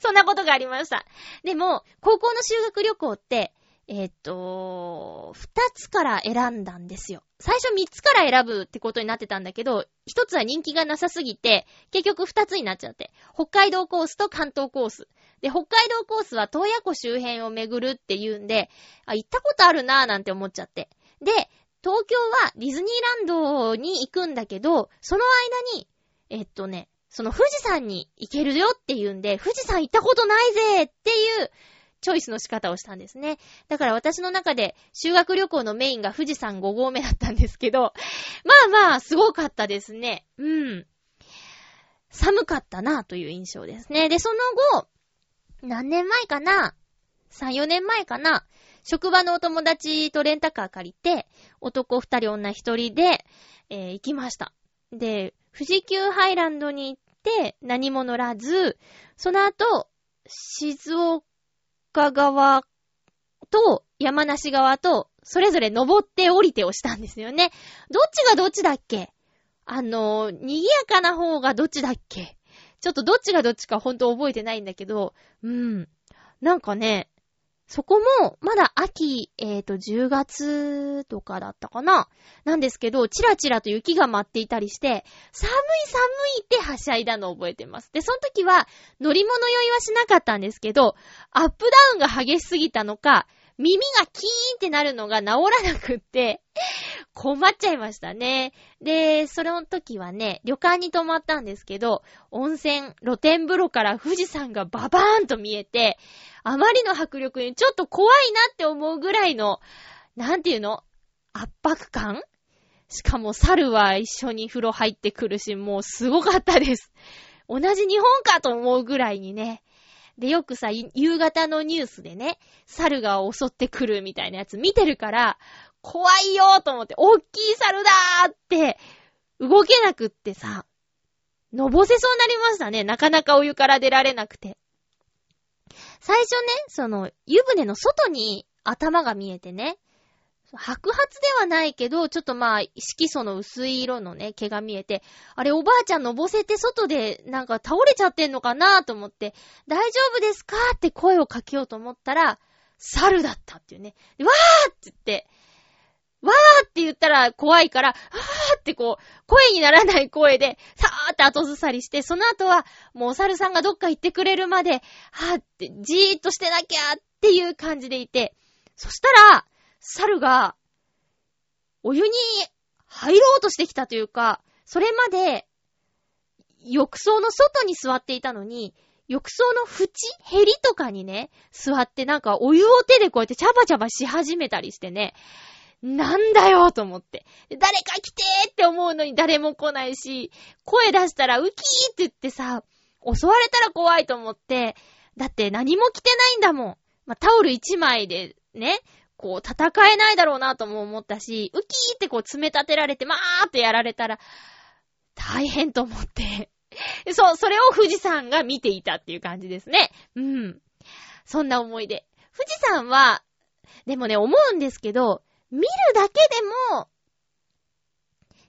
そんなことがありました。でも、高校の修学旅行って、えっ、と、二つから選んだんですよ。最初三つから選ぶってことになってたんだけど、一つは人気がなさすぎて、結局二つになっちゃって。北海道コースと関東コース。で、北海道コースは洞爺湖周辺を巡るっていうんで、あ、行ったことあるなぁなんて思っちゃって。で、東京はディズニーランドに行くんだけど、その間に、えっとね、その富士山に行けるよっていうんで、富士山行ったことないぜっていうチョイスの仕方をしたんですね。だから私の中で修学旅行のメインが富士山5合目だったんですけど、まあまあ、すごかったですね。うん。寒かったなという印象ですね。で、その後、何年前かな ?3、4年前かな？職場のお友達とレンタカー借りて、男2人女1人で、えー、行きました。で、富士急ハイランドに行って何も乗らず、その後、静岡岡側と山梨側と、それぞれ登って降りてをしたんですよね。どっちがどっちだっけ？あの、賑やかな方がどっちだっけ？ちょっとどっちがどっちかほんと覚えてないんだけど、うん。なんかね、そこも、まだ秋、えっ、ー、と、10月とかだったかななんですけど、チラチラと雪が舞っていたりして、寒い寒いってはしゃいだのを覚えてます。で、その時は、乗り物酔いはしなかったんですけど、アップダウンが激しすぎたのか、耳がキーンってなるのが治らなくって、困っちゃいましたね。で、その時はね、旅館に泊まったんですけど、温泉、露天風呂から富士山がババーンと見えて、あまりの迫力にちょっと怖いなって思うぐらいの、なんていうの？圧迫感？しかも猿は一緒に風呂入ってくるし、もうすごかったです。同じ日本かと思うぐらいにね、で、よくさ、夕方のニュースでね、猿が襲ってくるみたいなやつ見てるから、怖いよーと思って、おっきい猿だーって、動けなくってさ、のぼせそうになりましたね。なかなかお湯から出られなくて。最初ね、その、湯船の外に頭が見えてね、白髪ではないけど、ちょっとまあ、色素の薄い色のね、毛が見えて、あれおばあちゃんのぼせて外でなんか倒れちゃってんのかなと思って、大丈夫ですかって声をかけようと思ったら、猿だったっていうね。わーって言って、わーって言ったら怖いから、わーってこう、声にならない声で、さーって後ずさりして、その後は、もうお猿さんがどっか行ってくれるまで、はーって、じーっとしてなきゃっていう感じでいて、そしたら、猿が、お湯に入ろうとしてきたというか、それまで、浴槽の外に座っていたのに、浴槽の縁ヘリとかにね、座ってなんかお湯を手でこうやってチャバチャバし始めたりしてね、なんだよと思って。誰か来てーって思うのに誰も来ないし、声出したらウキーって言ってさ、襲われたら怖いと思って、だって何も着てないんだもん。まあ、タオル一枚でね、こう戦えないだろうなとも思ったし、ウキーってこう詰め立てられて、まーってやられたら、大変と思って。そう、それを富士山が見ていたっていう感じですね。うん。そんな思い出。富士山は、でもね、思うんですけど、見るだけでも、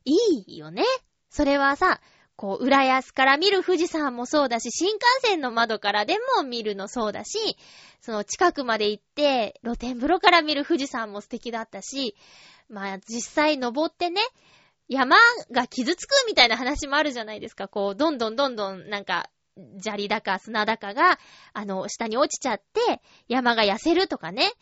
いいよね。それはさ、こう、浦安から見る富士山もそうだし、新幹線の窓からでも見るのそうだし、その近くまで行って、露天風呂から見る富士山も素敵だったし、まあ実際登ってね、山が傷つくみたいな話もあるじゃないですか。こう、どんどんどんどんなんか、砂利だか砂だかが、あの、下に落ちちゃって、山が痩せるとかね。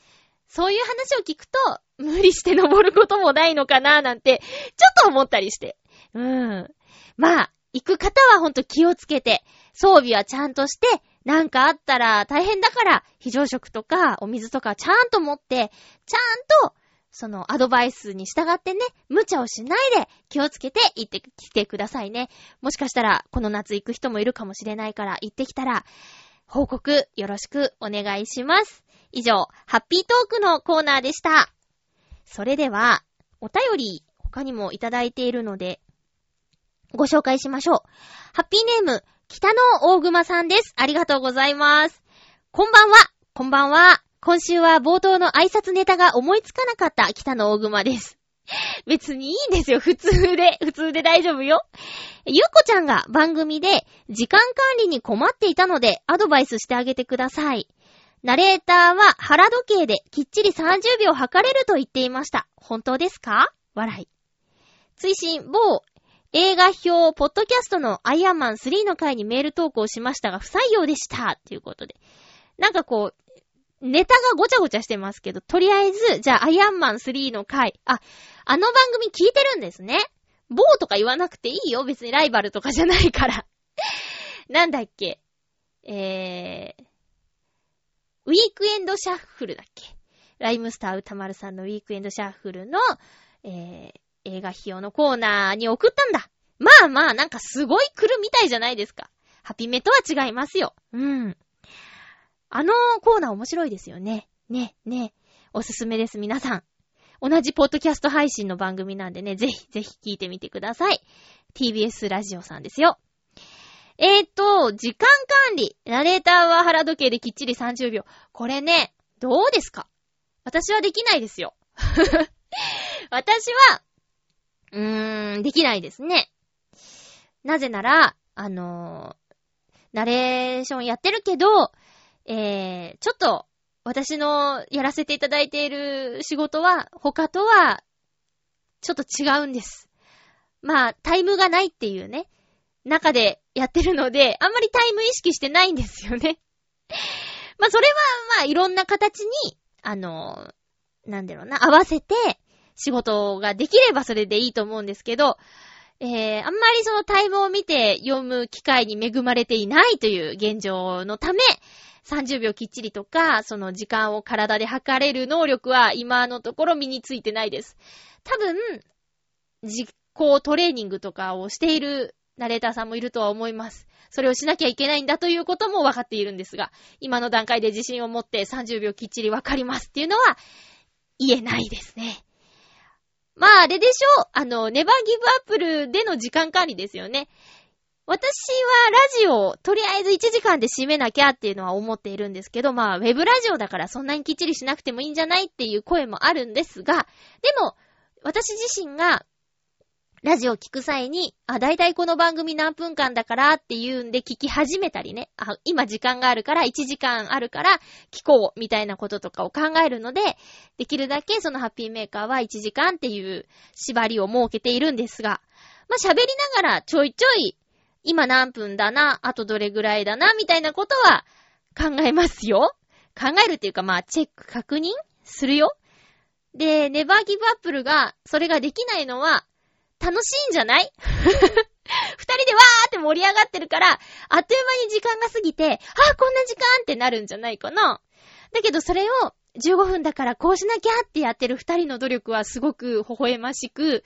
そういう話を聞くと、無理して登ることもないのかななんて、ちょっと思ったりして。うん。まあ、行く方はほんと気をつけて、装備はちゃんとして、なんかあったら大変だから、非常食とかお水とかちゃんと持って、ちゃんと、そのアドバイスに従ってね、無茶をしないで気をつけて行ってきてくださいね。もしかしたらこの夏行く人もいるかもしれないから行ってきたら報告よろしくお願いします。以上、ハッピートークのコーナーでした。それでは、お便り他にもいただいているので、ご紹介しましょう。ハッピーネーム、北野大熊さんです。ありがとうございます。こんばんは。こんばんは。今週は冒頭の挨拶ネタが思いつかなかった北野大熊です。別にいいんですよ。普通で。普通で大丈夫よ。ゆうこちゃんが番組で時間管理に困っていたのでアドバイスしてあげてください。ナレーターは腹時計できっちり30秒測れると言っていました。本当ですか？笑い。追伸、某映画表、ポッドキャストのアイアンマン3の回にメール投稿しましたが不採用でした。ということで。なんかこう、ネタがごちゃごちゃしてますけど、とりあえず、じゃあ、アイアンマン3の回、あ、あの番組聞いてるんですね。某とか言わなくていいよ。別にライバルとかじゃないから。なんだっけ。えー、ウィークエンドシャッフルだっけライムスター歌丸さんのウィークエンドシャッフルの、えー、映画費用のコーナーに送ったんだ。まあまあ、なんかすごい来るみたいじゃないですか。ハピメとは違いますよ。うん。あのコーナー面白いですよね。ね、ね。おすすめです、皆さん。同じポッドキャスト配信の番組なんでね、ぜひぜひ聞いてみてください。TBS ラジオさんですよ。えーと、時間管理。ナレーターは腹時計できっちり30秒。これね、どうですか？私はできないですよ。私は、うーん、できないですね。なぜなら、あのー、ナレーションやってるけど、えー、ちょっと、私のやらせていただいている仕事は、他とは、ちょっと違うんです。まあ、タイムがないっていうね。中でやってるので、あんまりタイム意識してないんですよね。まあ、それは、まあ、いろんな形に、あの、なんだろうな、合わせて、仕事ができればそれでいいと思うんですけど、えー、あんまりそのタイムを見て読む機会に恵まれていないという現状のため、30秒きっちりとか、その時間を体で測れる能力は今のところ身についてないです。多分、実行トレーニングとかをしているナレーターさんもいるとは思います。それをしなきゃいけないんだということも分かっているんですが、今の段階で自信を持って30秒きっちり分かりますっていうのは言えないですね。まあ、あれでしょう。あの、ネバーギブアップルでの時間管理ですよね。私はラジオをとりあえず1時間で締めなきゃっていうのは思っているんですけど、まあ、ウェブラジオだからそんなにきっちりしなくてもいいんじゃないっていう声もあるんですが、でも、私自身がラジオ聞く際に、あ、だいたいこの番組何分間だからっていうんで聞き始めたりね、あ、今時間があるから1時間あるから聞こうみたいなこととかを考えるので、できるだけそのハッピーメーカーは1時間っていう縛りを設けているんですが、まあ、喋りながらちょいちょい、今何分だな、あとどれぐらいだな、みたいなことは考えますよ。考えるっていうかまあ、チェック確認するよ。で、ネバーギブアップルがそれができないのは、楽しいんじゃない？二人でわーって盛り上がってるから、あっという間に時間が過ぎて、あーこんな時間ってなるんじゃないかな。だけどそれを15分だからこうしなきゃってやってる二人の努力はすごく微笑ましく、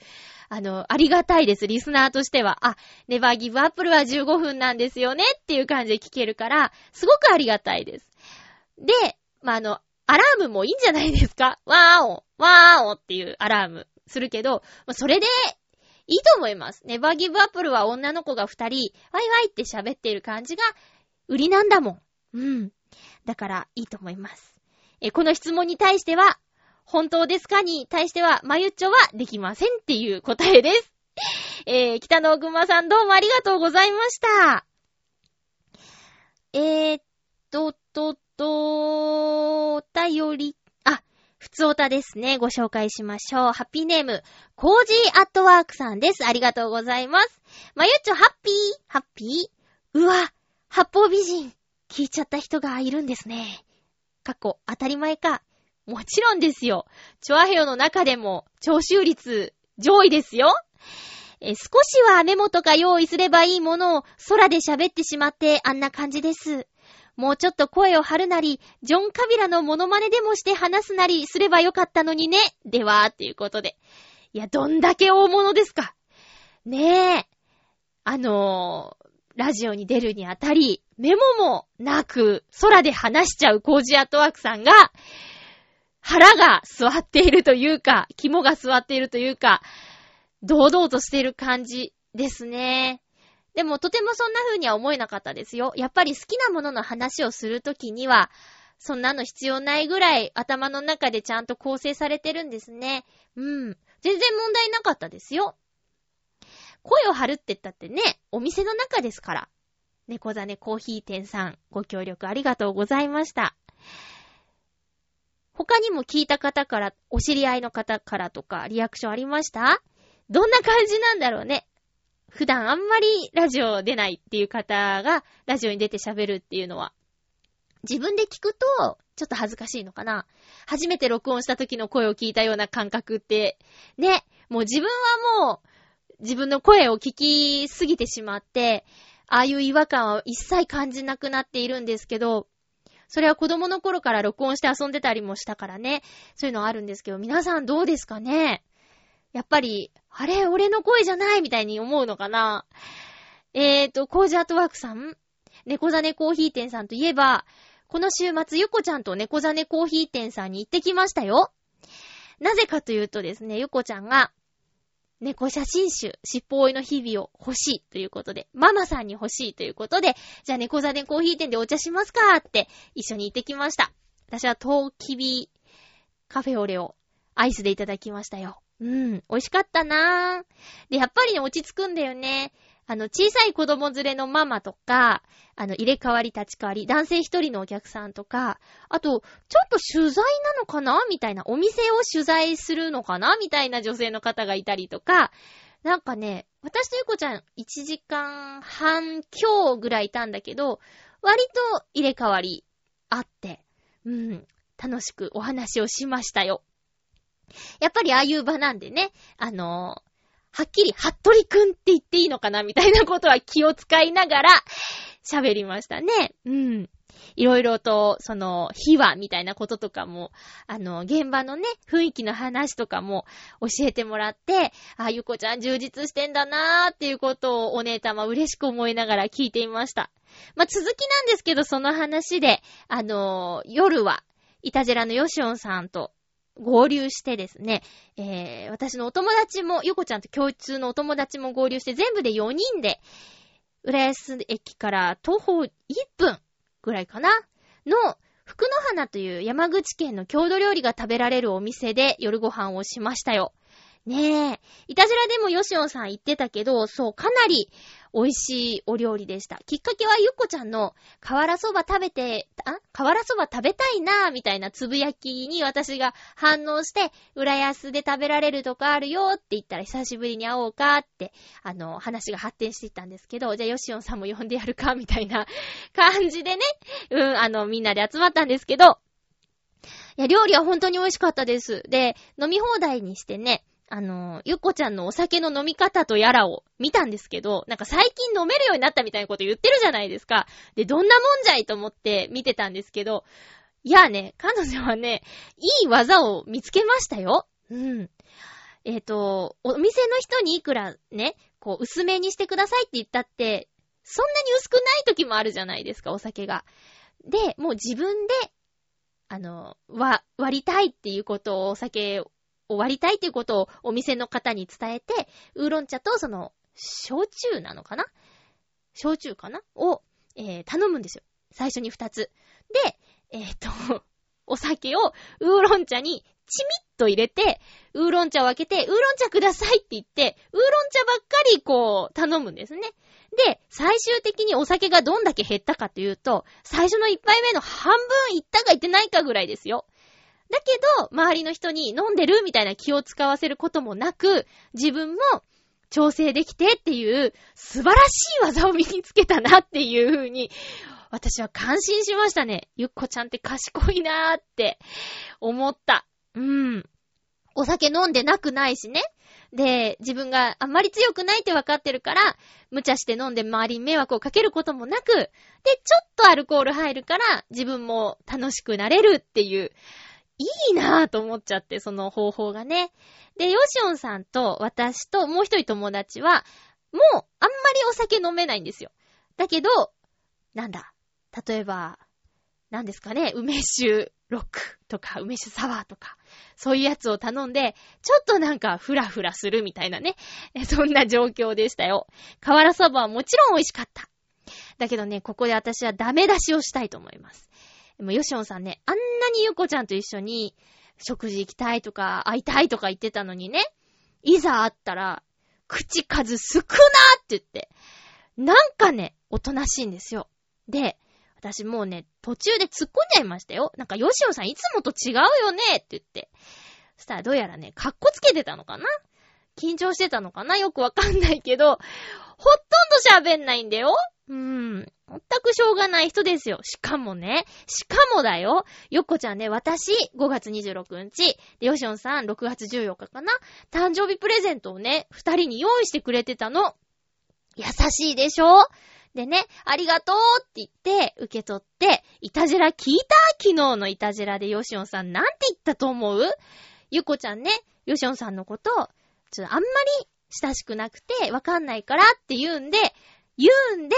あの、ありがたいです、リスナーとしては。あ、ネバーギブアップルは15分なんですよねっていう感じで聞けるから、すごくありがたいです。で、まあ、あの、アラームもいいんじゃないですか？わーお、わーおっていうアラームするけど、ま、それでいいと思います。ネバーギブアップルは女の子が二人、ワイワイって喋っている感じが売りなんだもん。うん。だから、いいと思います。え、この質問に対しては、本当ですかに対しては、まゆっちょはできませんっていう答えです。えー、北野ぐまさんどうもありがとうございました。えー、っと、と、と、お便りふつおたですね。ご紹介しましょう。ハッピーネーム、コージーアットワークさんです。ありがとうございます。まゆっちょ、ハッピーハッピーうわ、八方美人。聞いちゃった人がいるんですね。過去、当たり前か。もちろんですよ。チョアヘヨの中でも、聴取率、上位ですよ。え、少しはメモとか用意すればいいものを空で喋ってしまってあんな感じです。もうちょっと声を張るなり、ジョン・カビラのモノマネでもして話すなりすればよかったのにね。では、っていうことで。いや、どんだけ大物ですか。ねえ。あのー、ラジオに出るにあたり、メモもなく、空で話しちゃうコージアトワークさんが、腹が座っているというか、肝が座っているというか、堂々としている感じですね。でもとてもそんな風には思えなかったですよ。やっぱり好きなものの話をするときには、そんなの必要ないぐらい頭の中でちゃんと構成されてるんですね。うん。全然問題なかったですよ。声を張るって言ったってね、お店の中ですから。猫ザネコーヒー店さん、ご協力ありがとうございました。他にも聞いた方から、お知り合いの方からとか、リアクションありました？どんな感じなんだろうね。普段あんまりラジオ出ないっていう方が、ラジオに出て喋るっていうのは、自分で聞くと、ちょっと恥ずかしいのかな。初めて録音した時の声を聞いたような感覚って、ね、もう自分はもう、自分の声を聞きすぎてしまって、ああいう違和感は一切感じなくなっているんですけど、それは子供の頃から録音して遊んでたりもしたからね、そういうのあるんですけど、皆さんどうですかね？やっぱり、あれ俺の声じゃないみたいに思うのかな？えーと、コージアートワークさん？猫ザネコーヒー店さんといえば、この週末、ゆこちゃんと猫ザネコーヒー店さんに行ってきましたよ。なぜかというとですね、ゆこちゃんが、猫写真集、尻尾追いの日々を欲しいということで、ママさんに欲しいということで、じゃあ猫ザネコーヒー店でお茶しますかって一緒に行ってきました。私はトウキビカフェオレをアイスでいただきましたよ。うん、美味しかったなぁ。で、やっぱりね、落ち着くんだよね。あの、小さい子供連れのママとか、あの、入れ替わり立ち替わり、男性一人のお客さんとか、あと、ちょっと取材なのかな？みたいな、お店を取材するのかな？みたいな女性の方がいたりとか、なんかね、私とゆこちゃん1時間半強ぐらいいたんだけど、割と入れ替わりあって、うん、楽しくお話をしましたよ。やっぱりああいう場なんでね、あのー、はっきり、はっとりくんって言っていいのかなみたいなことは気を使いながら喋りましたね。うん。いろいろと、その、秘話みたいなこととかも、あの、現場のね、雰囲気の話とかも教えてもらって、あ、ゆこちゃん充実してんだなーっていうことをお姉様嬉しく思いながら聞いていました。まあ、続きなんですけど、その話で、あの、夜は、イタジェラのヨシオンさんと合流してですね、えー、私のお友達も、ゆこちゃんと共通のお友達も合流して、全部で4人で、浦安駅から徒歩1分ぐらいかなの、福の花という山口県の郷土料理が食べられるお店で夜ご飯をしましたよ。ねえ。いたじらでもヨシオンさん言ってたけど、そう、かなり美味しいお料理でした。きっかけはゆっこちゃんの、瓦そば食べて、あ？瓦そば食べたいなぁ、みたいなつぶやきに私が反応して、浦安で食べられるとこあるよって言ったら久しぶりに会おうかって、あの、話が発展していったんですけど、じゃあヨシオンさんも呼んでやるか、みたいな感じでね、うん、あの、みんなで集まったんですけど、いや、料理は本当に美味しかったです。で、飲み放題にしてね、あの、ゆっこちゃんのお酒の飲み方とやらを見たんですけど、なんか最近飲めるようになったみたいなこと言ってるじゃないですか。で、どんなもんじゃいと思って見てたんですけど、いやね、彼女はね、いい技を見つけましたよ。うん。えっ、ー、と、お店の人にいくらね、こう、薄めにしてくださいって言ったって、そんなに薄くない時もあるじゃないですか、お酒が。で、もう自分で、あの、わ、割りたいっていうことをお酒終わりたいっていうことをお店の方に伝えて、ウーロン茶とその、焼酎なのかな？焼酎かな？を、えー、頼むんですよ。最初に二つ。で、えっ、と、お酒をウーロン茶にチミッと入れて、ウーロン茶を開けて、ウーロン茶くださいって言って、ウーロン茶ばっかりこう、頼むんですね。で、最終的にお酒がどんだけ減ったかというと、最初の一杯目の半分いったかいってないかぐらいですよ。だけど、周りの人に飲んでるみたいな気を使わせることもなく、自分も調整できてっていう素晴らしい技を身につけたなっていう風に、私は感心しましたね。ゆっこちゃんって賢いなーって思った。うん。お酒飲んでなくないしね。で、自分があんまり強くないって分かってるから、無茶して飲んで周りに迷惑をかけることもなく、で、ちょっとアルコール入るから、自分も楽しくなれるっていう、いいなぁと思っちゃって、その方法がね。で、ヨシオンさんと私ともう一人友達は、もうあんまりお酒飲めないんですよ。だけど、なんだ、例えば、なんですかね、梅酒ロックとか、梅酒サワーとか、そういうやつを頼んで、ちょっとなんかフラフラするみたいなね、そんな状況でしたよ。瓦そばはもちろん美味しかった。だけどね、ここで私はダメ出しをしたいと思います。でも、ヨシオンさんね、あんなにゆこちゃんと一緒に食事行きたいとか、会いたいとか言ってたのにね、いざ会ったら、口数少なって言って、なんかね、おとなしいんですよ。で、私もうね、途中で突っ込んじゃいましたよ。なんか、ヨシオンさんいつもと違うよねって言って。そしたらどうやらね、カッコつけてたのかな？緊張してたのかな？よくわかんないけど、ほとんど喋んないんだよ。うーん。全くしょうがない人ですよ。しかもね、しかもだよ。よっこちゃんね、私、5月26日、で、ヨシオンさん、6月14日かな。誕生日プレゼントをね、二人に用意してくれてたの。優しいでしょ？でね、ありがとうって言って、受け取って、いたじら聞いた昨日のいたじらでヨシオンさんなんて言ったと思う？ゆこちゃんね、ヨシオンさんのこと、ちょっとあんまり親しくなくて、わかんないからって言うんで、言うんで、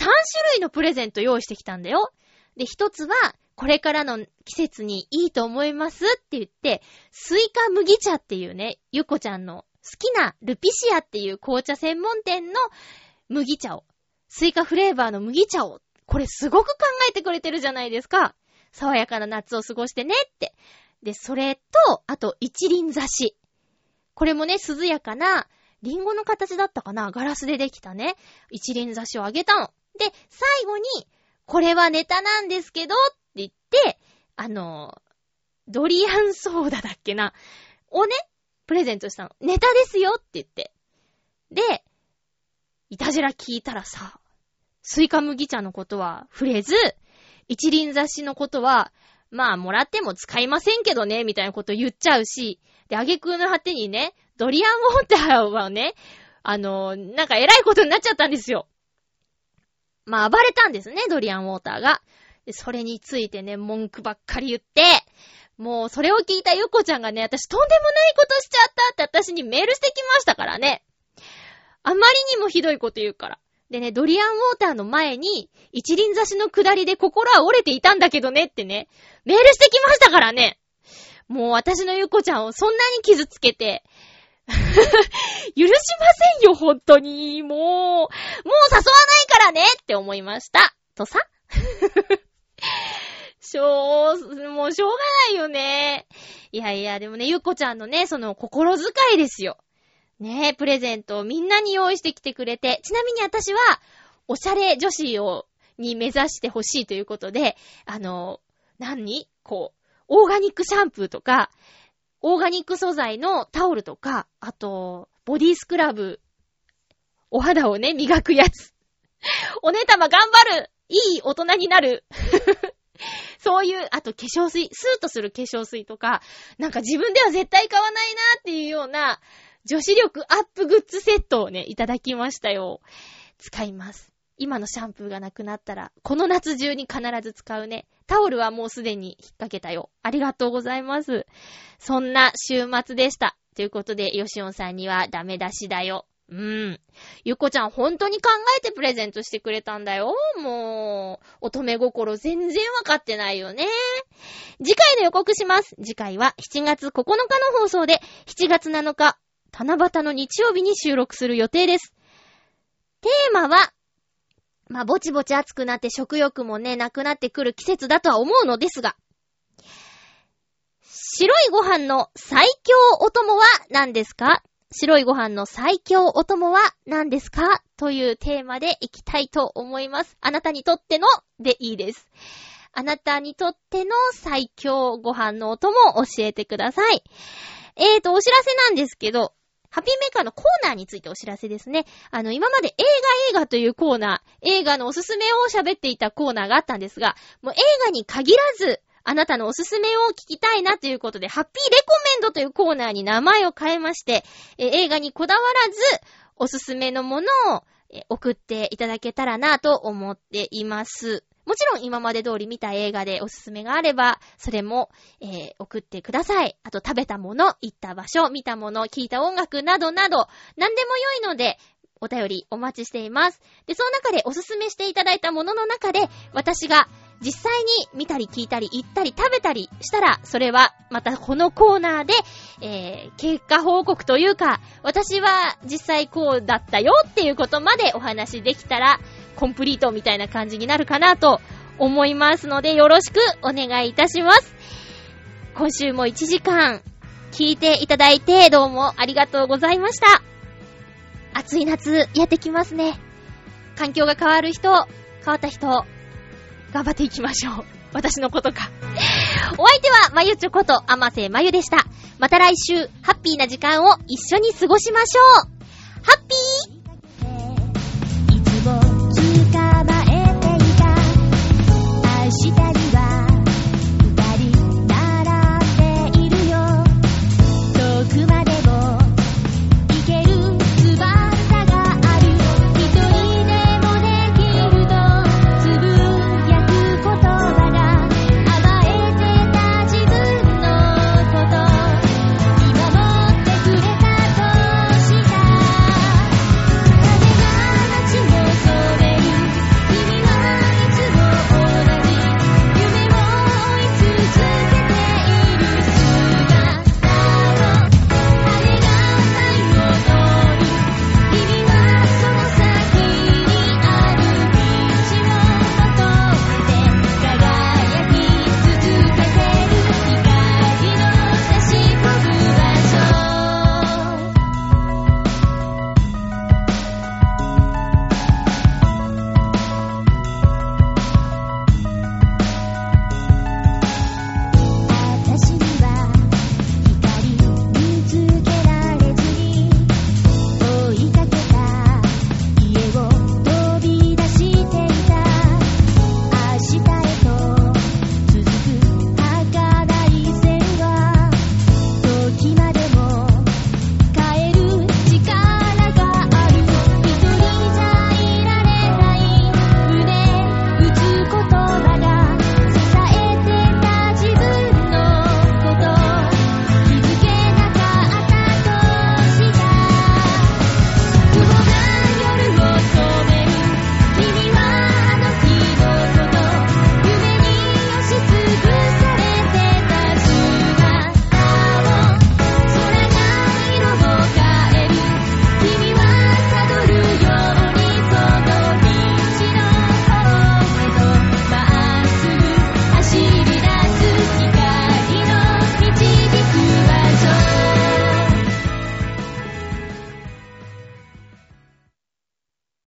3種類のプレゼント用意してきたんだよ。で、一つは、これからの季節にいいと思いますって言って、スイカ麦茶っていうね、ゆこちゃんの好きなルピシアっていう紅茶専門店の麦茶を、スイカフレーバーの麦茶を、これすごく考えてくれてるじゃないですか。爽やかな夏を過ごしてねって。で、それと、あと一輪挿し。これもね、涼やかな、リンゴの形だったかなガラスでできたね、一輪挿しをあげたの。で、最後に、これはネタなんですけど、って言って、あの、ドリアンソーダだっけな、をね、プレゼントしたの。ネタですよって言って。で、いたじら聞いたらさ、スイカ麦茶のことは触れず、一輪挿しのことは、まあ、もらっても使いませんけどね、みたいなこと言っちゃうし、で、あげくの果てにね、ドリアンウォーターはね、あの、なんか偉いことになっちゃったんですよ。まあ暴れたんですね、ドリアンウォーターが。それについてね、文句ばっかり言って、もうそれを聞いたゆっこちゃんがね、私とんでもないことしちゃったって私にメールしてきましたからね。あまりにもひどいこと言うから。でね、ドリアンウォーターの前に、一輪差しの下りで心は折れていたんだけどねってね、メールしてきましたからね。もう私のゆっこちゃんをそんなに傷つけて、許しませんよ、本当に。もう、もう誘わないからねって思いました。とさ？しょう、もうしょうがないよね。いやいや、でもね、ゆっこちゃんのね、その心遣いですよ。ねえ、プレゼントをみんなに用意してきてくれて、ちなみに私は、おしゃれ女子を、に目指してほしいということで、あの、何？こう、オーガニックシャンプーとか、オーガニック素材のタオルとか、あと、ボディスクラブ、お肌をね、磨くやつ。お姉様頑張るいい大人になる そういう、あと化粧水、スーッとする化粧水とか、なんか自分では絶対買わないなーっていうような、女子力アップグッズセットをね、いただきましたよ。使います。今のシャンプーがなくなったら、この夏中に必ず使うね。タオルはもうすでに引っ掛けたよ。ありがとうございます。そんな週末でした。ということで、ヨシオンさんにはダメ出しだよ。うん。ゆっこちゃん本当に考えてプレゼントしてくれたんだよ。もう、乙女心全然わかってないよね。次回の予告します。次回は7月9日の放送で、7月7日、七夕の日曜日に収録する予定です。テーマは、まあ、ぼちぼち暑くなって食欲もね、なくなってくる季節だとは思うのですが、白いご飯の最強お供は何ですか？白いご飯の最強お供は何ですか？というテーマでいきたいと思います。あなたにとってのでいいです。あなたにとっての最強ご飯のお供を教えてください。えーと、お知らせなんですけど、ハッピーメーカーのコーナーについてお知らせですね。あの、今まで映画映画というコーナー、映画のおすすめを喋っていたコーナーがあったんですが、もう映画に限らず、あなたのおすすめを聞きたいなということで、ハッピーレコメンドというコーナーに名前を変えまして、え映画にこだわらず、おすすめのものを送っていただけたらなと思っています。もちろん今まで通り見た映画でおすすめがあれば、それも、えー、送ってください。あと食べたもの、行った場所、見たもの、聞いた音楽などなど、何でも良いので、お便りお待ちしています。で、その中でおすすめしていただいたものの中で、私が実際に見たり聞いたり行ったり食べたりしたら、それはまたこのコーナーで、えー、結果報告というか、私は実際こうだったよっていうことまでお話できたら、コンプリートみたいな感じになるかなと思いますので、よろしくお願いいたします。今週も1時間聞いていただいてどうもありがとうございました。暑い夏やってきますね。環境が変わる人、変わった人、頑張っていきましょう。私のことか。お相手は、まゆちょこと、あませまゆでした。また来週、ハッピーな時間を一緒に過ごしましょう。ハッピーた